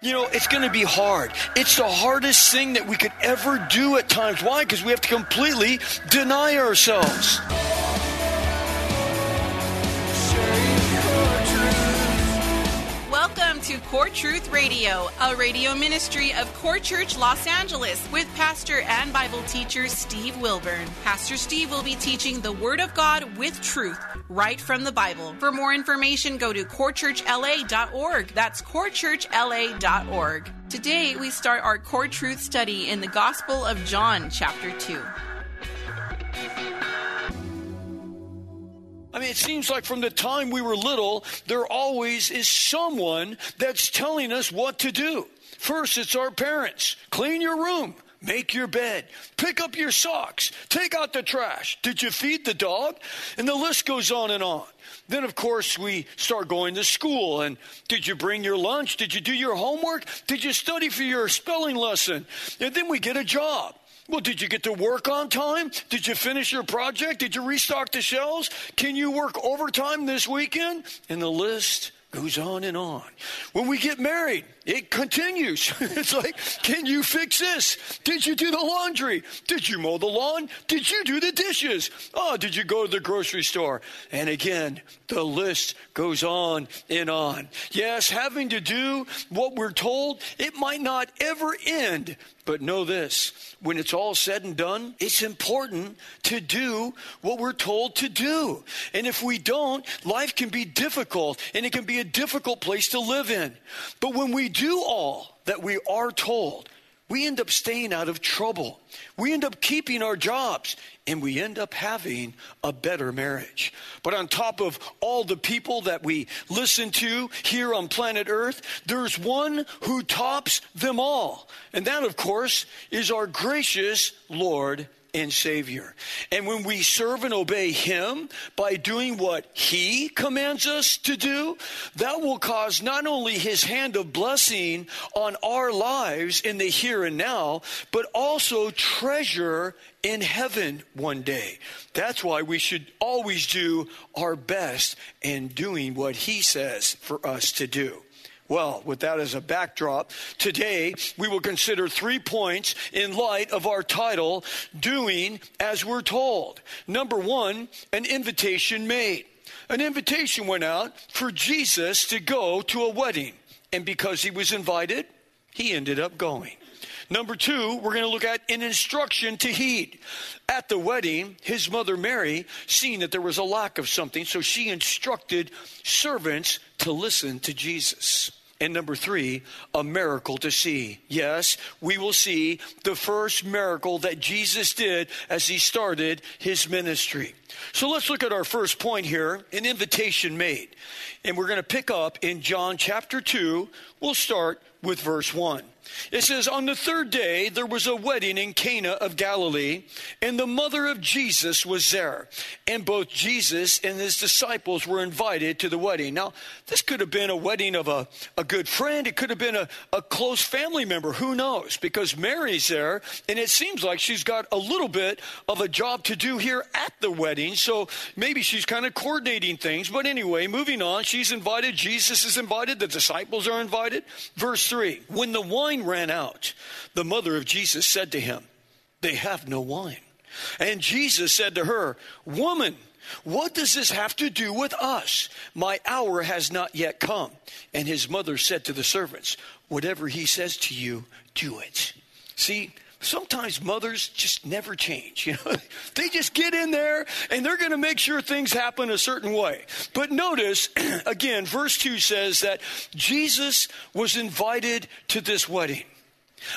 You know, it's going to be hard. It's the hardest thing that we could ever do at times. Why? Because we have to completely deny ourselves. Core Truth Radio, a radio ministry of Core Church Los Angeles with pastor and Bible teacher Steve Wilburn. Pastor Steve will be teaching the Word of God with truth right from the Bible. For more information, go to corechurchla.org. That's corechurchla.org. Today, we start our Core Truth study in the Gospel of John, chapter 2. I mean, it seems like from the time we were little, there always is someone that's telling us what to do. First, it's our parents. Clean your room. Make your bed. Pick up your socks. Take out the trash. Did you feed the dog? And the list goes on and on. Then, of course, we start going to school. And did you bring your lunch? Did you do your homework? Did you study for your spelling lesson? And then we get a job. Well, did you get to work on time? Did you finish your project? Did you restock the shelves? Can you work overtime this weekend? And the list goes on and on. When we get married, it continues. it's like, can you fix this? Did you do the laundry? Did you mow the lawn? Did you do the dishes? Oh, did you go to the grocery store? And again, the list goes on and on. Yes, having to do what we're told, it might not ever end. But know this when it's all said and done, it's important to do what we're told to do. And if we don't, life can be difficult and it can be a difficult place to live in. But when we do all that we are told, we end up staying out of trouble. We end up keeping our jobs and we end up having a better marriage. But on top of all the people that we listen to here on planet Earth, there's one who tops them all. And that, of course, is our gracious Lord and Savior. And when we serve and obey Him by doing what He commands us to do, that will cause not only His hand of blessing on our lives in the here and now, but also treasure in heaven one day. That's why we should always do our best in doing what He says for us to do. Well, with that as a backdrop, today we will consider three points in light of our title, Doing as We're Told. Number one, an invitation made. An invitation went out for Jesus to go to a wedding. And because he was invited, he ended up going. Number two, we're going to look at an instruction to heed. At the wedding, his mother Mary, seeing that there was a lack of something, so she instructed servants to listen to Jesus. And number three, a miracle to see. Yes, we will see the first miracle that Jesus did as he started his ministry. So let's look at our first point here an invitation made. And we're going to pick up in John chapter 2. We'll start with verse 1. It says, On the third day, there was a wedding in Cana of Galilee, and the mother of Jesus was there. And both Jesus and his disciples were invited to the wedding. Now, this could have been a wedding of a, a good friend, it could have been a, a close family member. Who knows? Because Mary's there, and it seems like she's got a little bit of a job to do here at the wedding. So maybe she's kind of coordinating things. But anyway, moving on, she's invited. Jesus is invited. The disciples are invited. Verse 3 When the wine wine ran out, the mother of Jesus said to him, They have no wine. And Jesus said to her, Woman, what does this have to do with us? My hour has not yet come. And his mother said to the servants, Whatever he says to you, do it. See, sometimes mothers just never change. You know, they just get in there and they're going to make sure things happen a certain way. But notice again, verse 2 says that Jesus was invited to this wedding.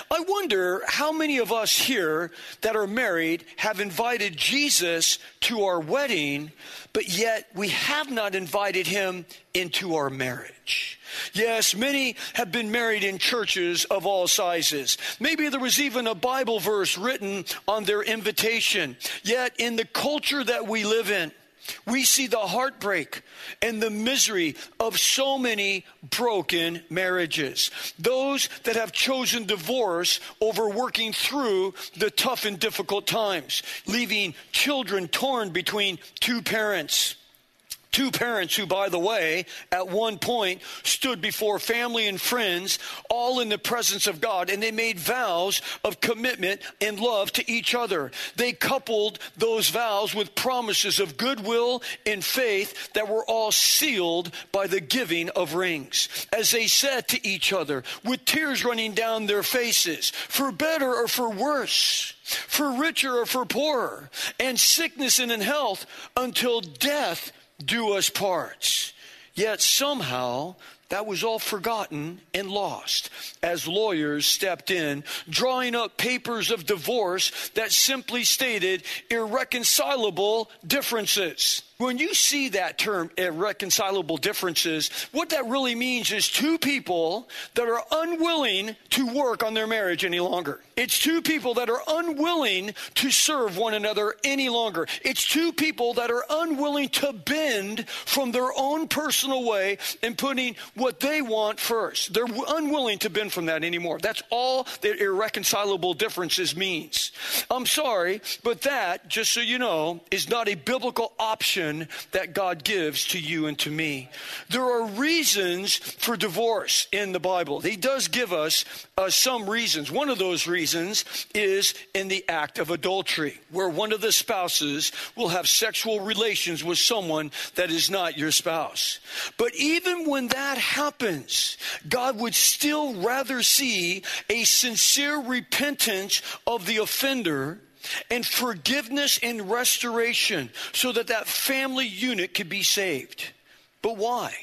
I wonder how many of us here that are married have invited Jesus to our wedding, but yet we have not invited him into our marriage. Yes, many have been married in churches of all sizes. Maybe there was even a Bible verse written on their invitation. Yet, in the culture that we live in, we see the heartbreak and the misery of so many broken marriages. Those that have chosen divorce over working through the tough and difficult times, leaving children torn between two parents. Two parents who, by the way, at one point stood before family and friends, all in the presence of God, and they made vows of commitment and love to each other. They coupled those vows with promises of goodwill and faith that were all sealed by the giving of rings. As they said to each other, with tears running down their faces, for better or for worse, for richer or for poorer, and sickness and in health, until death do us parts. Yet somehow that was all forgotten and lost as lawyers stepped in, drawing up papers of divorce that simply stated irreconcilable differences. When you see that term, irreconcilable differences, what that really means is two people that are unwilling to work on their marriage any longer. It's two people that are unwilling to serve one another any longer. It's two people that are unwilling to bend from their own personal way and putting what they want first. They're unwilling to bend from that anymore. That's all that irreconcilable differences means. I'm sorry, but that, just so you know, is not a biblical option that God gives to you and to me. There are reasons for divorce in the Bible. He does give us uh, some reasons. One of those reasons is in the act of adultery, where one of the spouses will have sexual relations with someone that is not your spouse. But even when that happens, God would still rather see a sincere repentance of the offender and forgiveness and restoration so that that family unit could be saved. But why?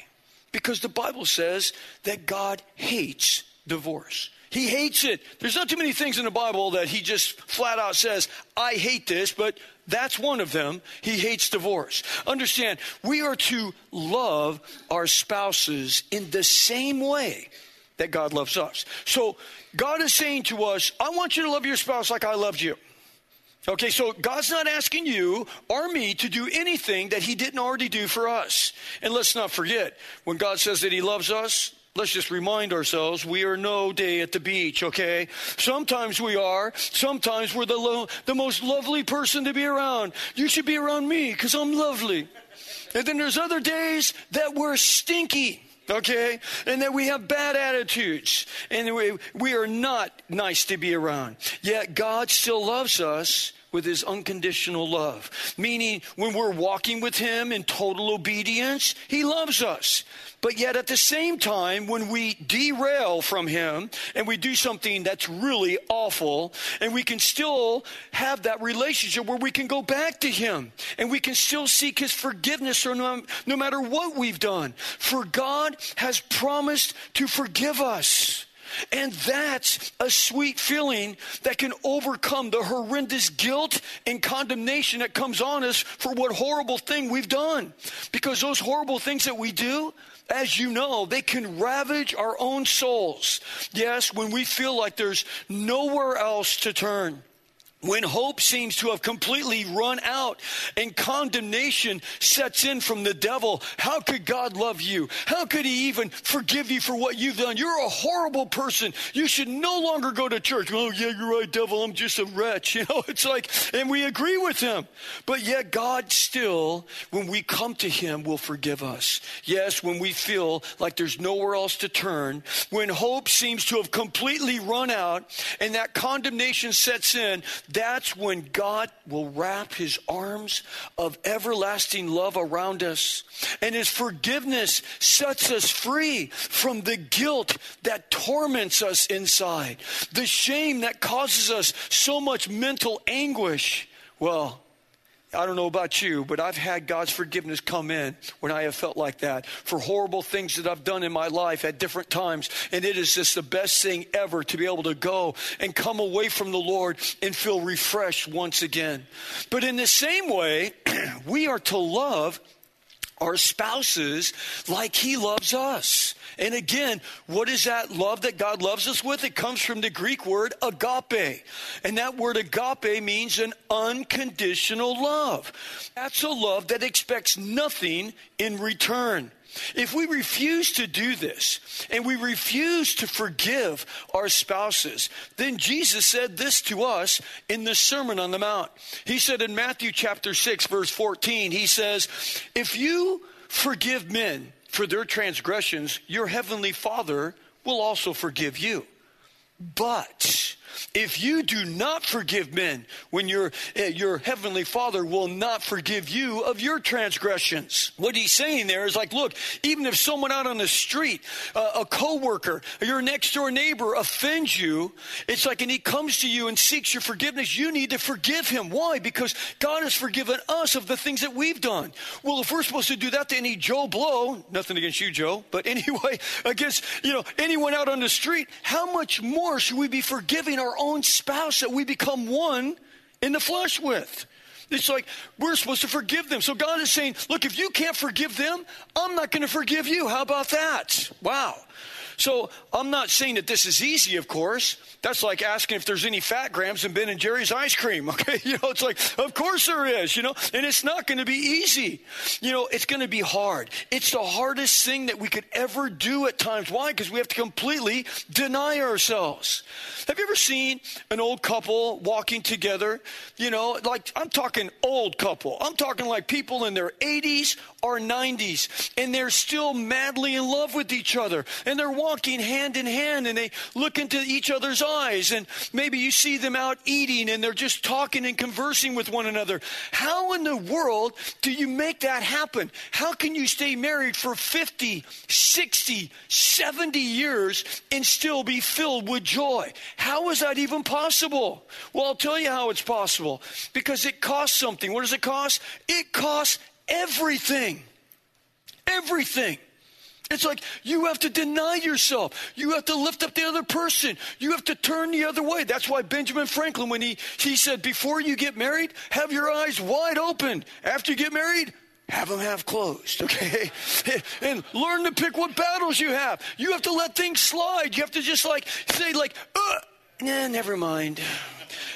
Because the Bible says that God hates divorce. He hates it. There's not too many things in the Bible that he just flat out says, I hate this, but that's one of them. He hates divorce. Understand, we are to love our spouses in the same way that God loves us. So God is saying to us, I want you to love your spouse like I loved you. Okay, so God's not asking you or me to do anything that He didn't already do for us. And let's not forget, when God says that He loves us, let's just remind ourselves we are no day at the beach, okay? Sometimes we are. Sometimes we're the, lo- the most lovely person to be around. You should be around me because I'm lovely. And then there's other days that we're stinky okay? And that we have bad attitudes and we, we are not nice to be around. Yet God still loves us with his unconditional love. Meaning, when we're walking with him in total obedience, he loves us. But yet, at the same time, when we derail from him and we do something that's really awful, and we can still have that relationship where we can go back to him and we can still seek his forgiveness or no, no matter what we've done. For God has promised to forgive us. And that's a sweet feeling that can overcome the horrendous guilt and condemnation that comes on us for what horrible thing we've done. Because those horrible things that we do, as you know, they can ravage our own souls. Yes, when we feel like there's nowhere else to turn when hope seems to have completely run out and condemnation sets in from the devil, how could God love you? How could he even forgive you for what you've done? You're a horrible person. You should no longer go to church. Oh, yeah, you're right, devil. I'm just a wretch. You know, it's like, and we agree with him. But yet, God still, when we come to him, will forgive us. Yes, when we feel like there's nowhere else to turn, when hope seems to have completely run out and that condemnation sets in, that's when God will wrap his arms of everlasting love around us. And his forgiveness sets us free from the guilt that torments us inside, the shame that causes us so much mental anguish. Well, I don't know about you, but I've had God's forgiveness come in when I have felt like that for horrible things that I've done in my life at different times. And it is just the best thing ever to be able to go and come away from the Lord and feel refreshed once again. But in the same way, we are to love our spouses like he loves us. And again, what is that love that God loves us with? It comes from the Greek word agape. And that word agape means an unconditional love. That's a love that expects nothing in return. If we refuse to do this and we refuse to forgive our spouses, then Jesus said this to us in the Sermon on the Mount. He said in Matthew chapter 6, verse 14, He says, If you forgive men for their transgressions, your heavenly Father will also forgive you. But if you do not forgive men, when your, uh, your heavenly Father will not forgive you of your transgressions. What he's saying there is like, look, even if someone out on the street, uh, a coworker, your next door neighbor offends you, it's like, and he comes to you and seeks your forgiveness, you need to forgive him. Why? Because God has forgiven us of the things that we've done. Well, if we're supposed to do that to any Joe Blow, nothing against you, Joe, but anyway, against, you know, anyone out on the street, how much more should we be forgiving our own spouse that we become one in the flesh with. It's like we're supposed to forgive them. So God is saying, look, if you can't forgive them, I'm not going to forgive you. How about that? Wow. So I'm not saying that this is easy, of course. That's like asking if there's any fat grams in Ben and Jerry's ice cream. Okay, you know, it's like, of course there is. You know, and it's not going to be easy. You know, it's going to be hard. It's the hardest thing that we could ever do at times. Why? Because we have to completely deny ourselves. Have you ever seen an old couple walking together? You know, like I'm talking old couple. I'm talking like people in their 80s or 90s, and they're still madly in love with each other, and they're walking hand in hand, and they look into each other's eyes, and maybe you see them out eating, and they're just talking and conversing with one another. How in the world do you make that happen? How can you stay married for 50, 60, 70 years and still be filled with joy? How is that even possible? Well, I'll tell you how it's possible. Because it costs something. What does it cost? It costs everything. Everything. It's like you have to deny yourself. You have to lift up the other person. You have to turn the other way. That's why Benjamin Franklin, when he, he said, before you get married, have your eyes wide open. After you get married, have them half closed, okay? And learn to pick what battles you have. You have to let things slide. You have to just like say, like, uh, nah, never mind.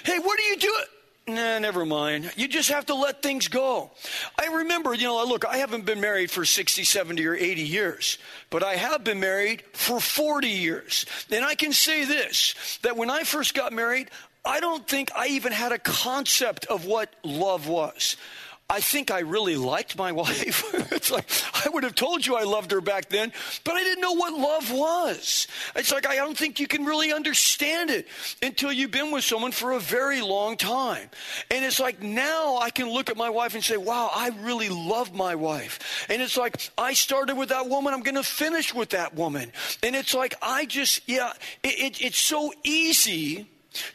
Hey, what are you doing? Nah, never mind. You just have to let things go. I remember, you know, look, I haven't been married for 60, 70, or 80 years, but I have been married for 40 years. And I can say this that when I first got married, I don't think I even had a concept of what love was. I think I really liked my wife. it's like, I would have told you I loved her back then, but I didn't know what love was. It's like, I don't think you can really understand it until you've been with someone for a very long time. And it's like, now I can look at my wife and say, wow, I really love my wife. And it's like, I started with that woman, I'm going to finish with that woman. And it's like, I just, yeah, it, it, it's so easy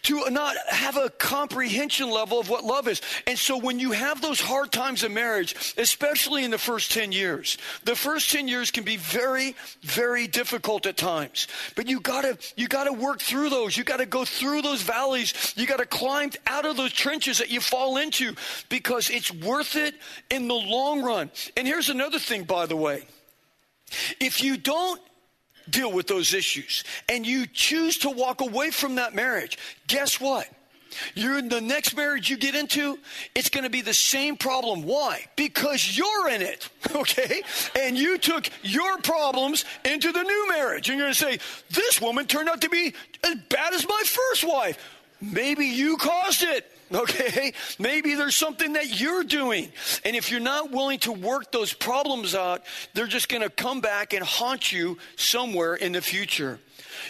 to not have a comprehension level of what love is. And so when you have those hard times in marriage, especially in the first 10 years, the first 10 years can be very, very difficult at times. But you gotta, you gotta work through those. You gotta go through those valleys. You gotta climb out of those trenches that you fall into because it's worth it in the long run. And here's another thing, by the way. If you don't deal with those issues and you choose to walk away from that marriage, guess what? You're in the next marriage you get into, it's going to be the same problem. Why? Because you're in it, okay? And you took your problems into the new marriage. And you're going to say, This woman turned out to be as bad as my first wife. Maybe you caused it. Okay? Maybe there's something that you're doing. And if you're not willing to work those problems out, they're just going to come back and haunt you somewhere in the future.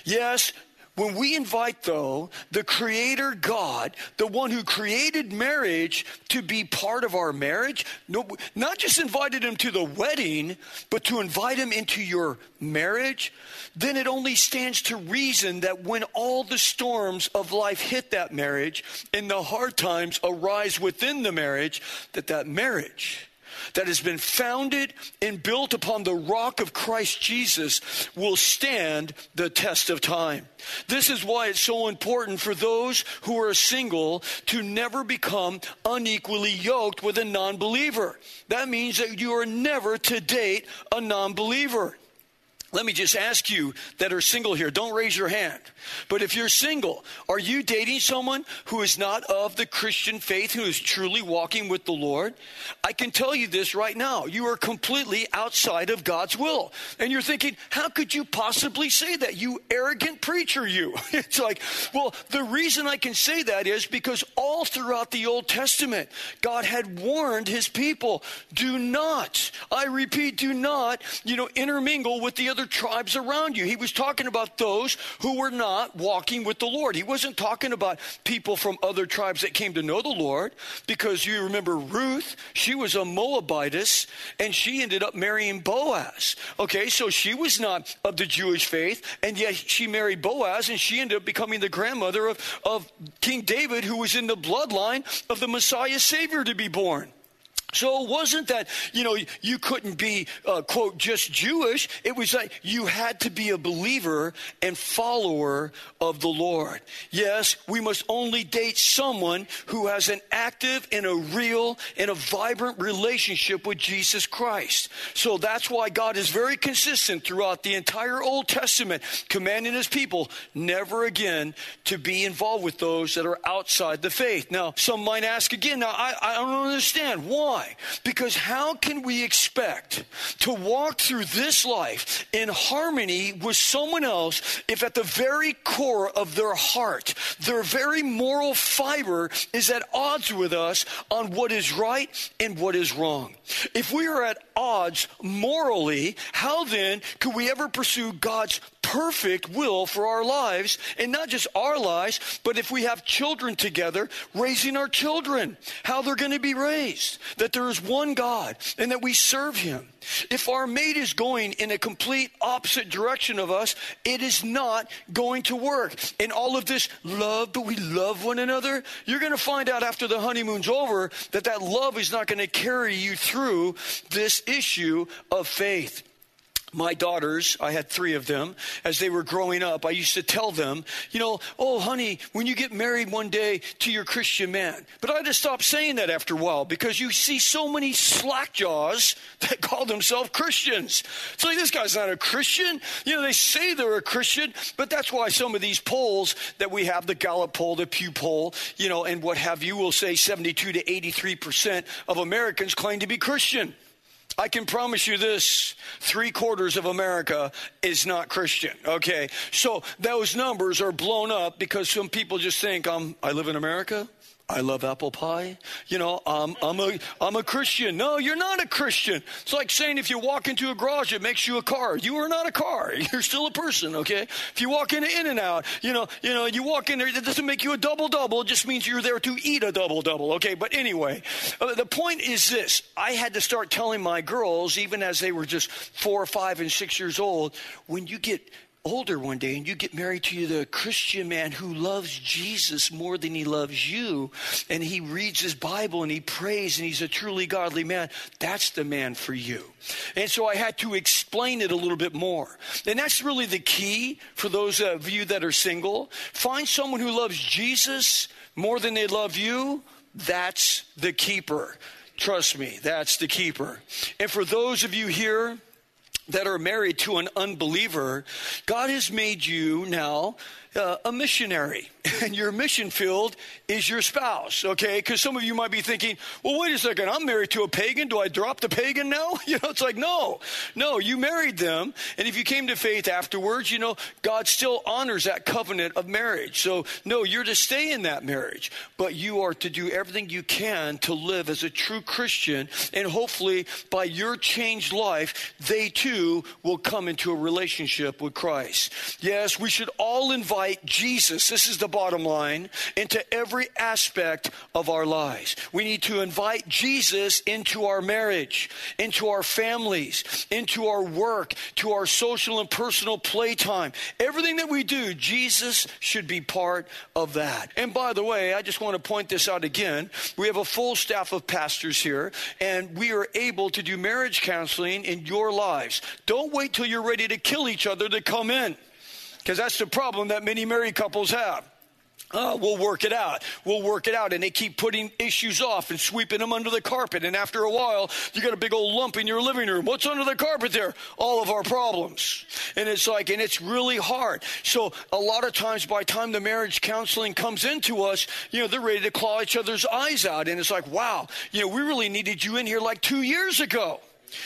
Yes, When we invite, though, the Creator God, the one who created marriage, to be part of our marriage, no, not just invited him to the wedding, but to invite him into your marriage, then it only stands to reason that when all the storms of life hit that marriage and the hard times arise within the marriage, that that marriage that has been founded and built upon the rock of Christ Jesus will stand the test of time. This is why it's so important for those who are single to never become unequally yoked with a non believer. That means that you are never to date a non believer. Let me just ask you that are single here, don't raise your hand. But if you're single, are you dating someone who is not of the Christian faith, who is truly walking with the Lord? I can tell you this right now. You are completely outside of God's will. And you're thinking, how could you possibly say that, you arrogant preacher, you? it's like, well, the reason I can say that is because all throughout the Old Testament, God had warned his people, do not, I repeat, do not, you know, intermingle with the other tribes around you. He was talking about those who were not not walking with the Lord. He wasn't talking about people from other tribes that came to know the Lord because you remember Ruth, she was a Moabitess and she ended up marrying Boaz. Okay, so she was not of the Jewish faith and yet she married Boaz and she ended up becoming the grandmother of, of King David who was in the bloodline of the Messiah Savior to be born. So it wasn't that, you know, you couldn't be, uh, quote, just Jewish. It was that you had to be a believer and follower of the Lord. Yes, we must only date someone who has an active and a real and a vibrant relationship with Jesus Christ. So that's why God is very consistent throughout the entire Old Testament, commanding his people never again to be involved with those that are outside the faith. Now, some might ask again, now I, I don't understand. Why? Why? Because how can we expect to walk through this life in harmony with someone else if at the very core of their heart, their very moral fiber is at odds with us on what is right and what is wrong? If we are at odds morally, how then could we ever pursue God's perfect will for our lives, and not just our lives, but if we have children together, raising our children, how they're going to be raised, that there is one God and that we serve Him. If our mate is going in a complete opposite direction of us, it is not going to work. And all of this love, but we love one another, you're going to find out after the honeymoon's over that that love is not going to carry you through this issue of faith my daughters, I had three of them, as they were growing up, I used to tell them, you know, oh, honey, when you get married one day to your Christian man. But I had to stop saying that after a while because you see so many slackjaws that call themselves Christians. It's like, this guy's not a Christian. You know, they say they're a Christian, but that's why some of these polls that we have, the Gallup poll, the Pew poll, you know, and what have you, will say 72 to 83% of Americans claim to be Christian. I can promise you this three quarters of America is not Christian. Okay. So those numbers are blown up because some people just think, um, I live in America. I love apple pie. You know, um, I'm a I'm a Christian. No, you're not a Christian. It's like saying if you walk into a garage, it makes you a car. You are not a car. You're still a person. Okay. If you walk into In-N-Out, you know, you know, you walk in there, it doesn't make you a double double. It just means you're there to eat a double double. Okay. But anyway, uh, the point is this: I had to start telling my girls, even as they were just four, five, and six years old, when you get older one day and you get married to the Christian man who loves Jesus more than he loves you, and he reads his Bible and he prays and he's a truly godly man, that's the man for you. And so I had to explain it a little bit more. And that's really the key for those of you that are single. Find someone who loves Jesus more than they love you. That's the keeper. Trust me, that's the keeper. And for those of you here, that are married to an unbeliever, God has made you now uh, a missionary, and your mission field is your spouse, okay? Because some of you might be thinking, well, wait a second, I'm married to a pagan. Do I drop the pagan now? You know, it's like, no, no, you married them. And if you came to faith afterwards, you know, God still honors that covenant of marriage. So, no, you're to stay in that marriage, but you are to do everything you can to live as a true Christian. And hopefully, by your changed life, they too too will come into a relationship with Christ. Yes, we should all invite Jesus, this is the bottom line, into every aspect of our lives. We need to invite Jesus into our marriage, into our families, into our work, to our social and personal playtime. Everything that we do, Jesus should be part of that. And by the way, I just want to point this out again. We have a full staff of pastors here, and we are able to do marriage counseling in your lives. Don't wait till you're ready to kill each other to come in, because that's the problem that many married couples have. Uh, we'll work it out. We'll work it out. And they keep putting issues off and sweeping them under the carpet. And after a while, you got a big old lump in your living room. What's under the carpet there? All of our problems. And it's like, and it's really hard. So a lot of times by time the marriage counseling comes into us, you know, they're ready to claw each other's eyes out. And it's like, wow, you know, we really needed you in here like two years ago.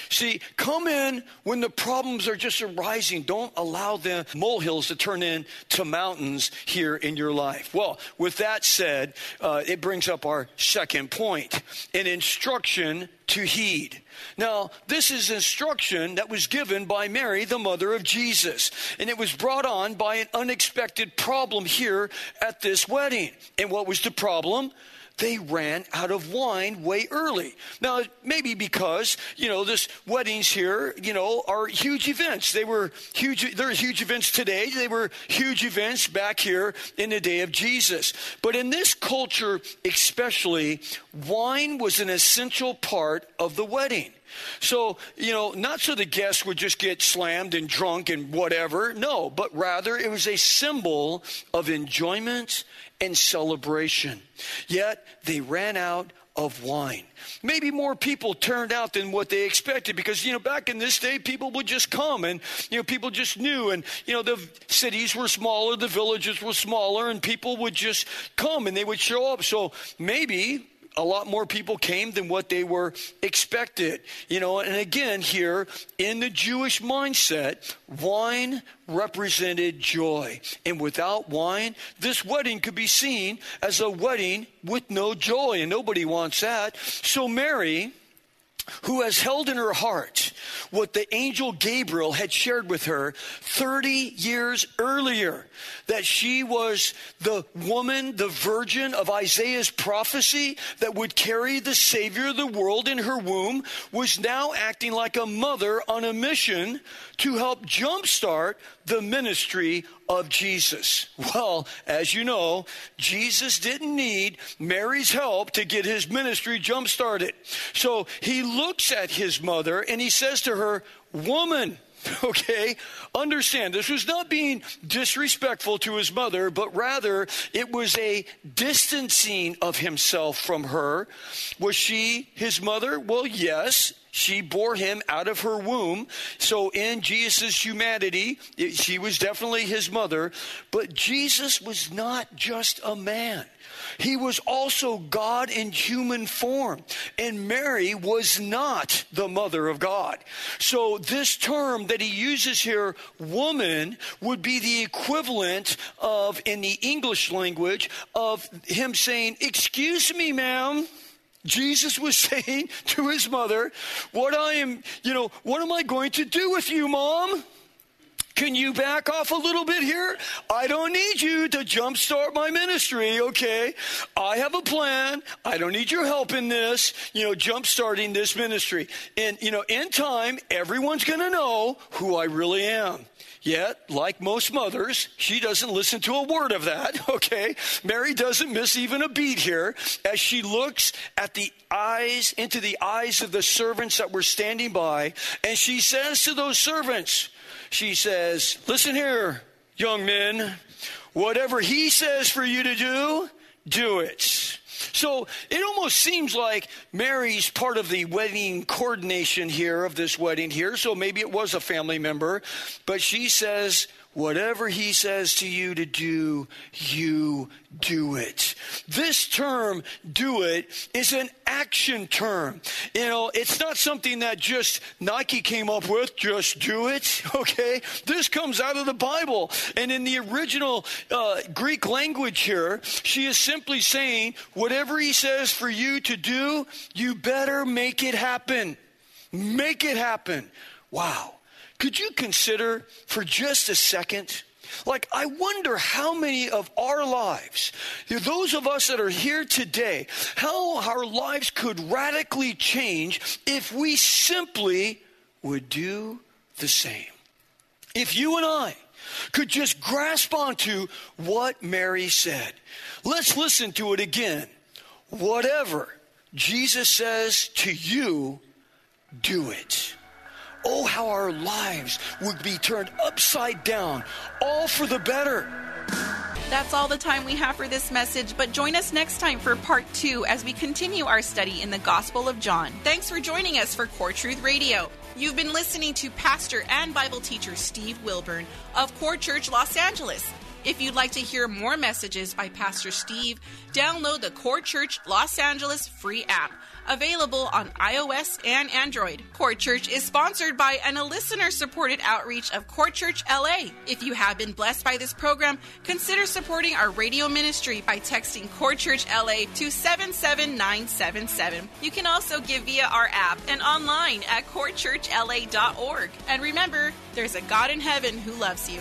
See, come in when the problems are just arising. Don't allow the molehills to turn into mountains here in your life. Well, with that said, uh, it brings up our second point an instruction to heed. Now, this is instruction that was given by Mary, the mother of Jesus, and it was brought on by an unexpected problem here at this wedding. And what was the problem? They ran out of wine way early. Now, maybe because, you know, this weddings here, you know, are huge events. They were huge, there are huge events today. They were huge events back here in the day of Jesus. But in this culture, especially, wine was an essential part of the wedding. So, you know, not so the guests would just get slammed and drunk and whatever. No, but rather it was a symbol of enjoyment and celebration. Yet they ran out of wine. Maybe more people turned out than what they expected because, you know, back in this day, people would just come and, you know, people just knew. And, you know, the cities were smaller, the villages were smaller, and people would just come and they would show up. So maybe a lot more people came than what they were expected. You know, and again, here in the Jewish mindset, wine represented joy. And without wine, this wedding could be seen as a wedding with no joy, and nobody wants that. So Mary who has held in her heart what the angel Gabriel had shared with her 30 years earlier that she was the woman, the virgin of Isaiah's prophecy that would carry the Savior of the world in her womb, was now acting like a mother on a mission to help jumpstart the ministry of Jesus. Well, as you know, Jesus didn't need Mary's help to get his ministry jump started. So he looks at his mother and he says to her, Woman, okay? Understand, this was not being disrespectful to his mother, but rather it was a distancing of himself from her. Was she his mother? Well, yes. She bore him out of her womb. So in Jesus' humanity, she was definitely his mother. But Jesus was not just a man. He was also God in human form. And Mary was not the mother of God. So this term that he uses here, woman, would be the equivalent of, in the English language, of him saying, Excuse me, ma'am. Jesus was saying to his mother, What I am, you know, what am I going to do with you, mom? Can you back off a little bit here? I don't need you to jumpstart my ministry, okay? I have a plan. I don't need your help in this, you know, jumpstarting this ministry. And, you know, in time, everyone's going to know who I really am. Yet, like most mothers, she doesn't listen to a word of that, okay? Mary doesn't miss even a beat here as she looks at the eyes, into the eyes of the servants that were standing by, and she says to those servants, she says, Listen here, young men, whatever he says for you to do, do it. So it almost seems like Mary's part of the wedding coordination here of this wedding here. So maybe it was a family member, but she says, Whatever he says to you to do, you do it. This term, do it, is an action term. You know, it's not something that just Nike came up with, just do it, okay? This comes out of the Bible. And in the original uh, Greek language here, she is simply saying, whatever he says for you to do, you better make it happen. Make it happen. Wow. Could you consider for just a second? Like, I wonder how many of our lives, those of us that are here today, how our lives could radically change if we simply would do the same. If you and I could just grasp onto what Mary said. Let's listen to it again. Whatever Jesus says to you, do it. Oh, how our lives would be turned upside down, all for the better. That's all the time we have for this message, but join us next time for part two as we continue our study in the Gospel of John. Thanks for joining us for Core Truth Radio. You've been listening to pastor and Bible teacher Steve Wilburn of Core Church Los Angeles. If you'd like to hear more messages by Pastor Steve, download the Core Church Los Angeles free app, available on iOS and Android. Core Church is sponsored by and a listener supported outreach of Core Church LA. If you have been blessed by this program, consider supporting our radio ministry by texting Core Church LA to 77977. You can also give via our app and online at corechurchla.org. And remember, there's a God in heaven who loves you.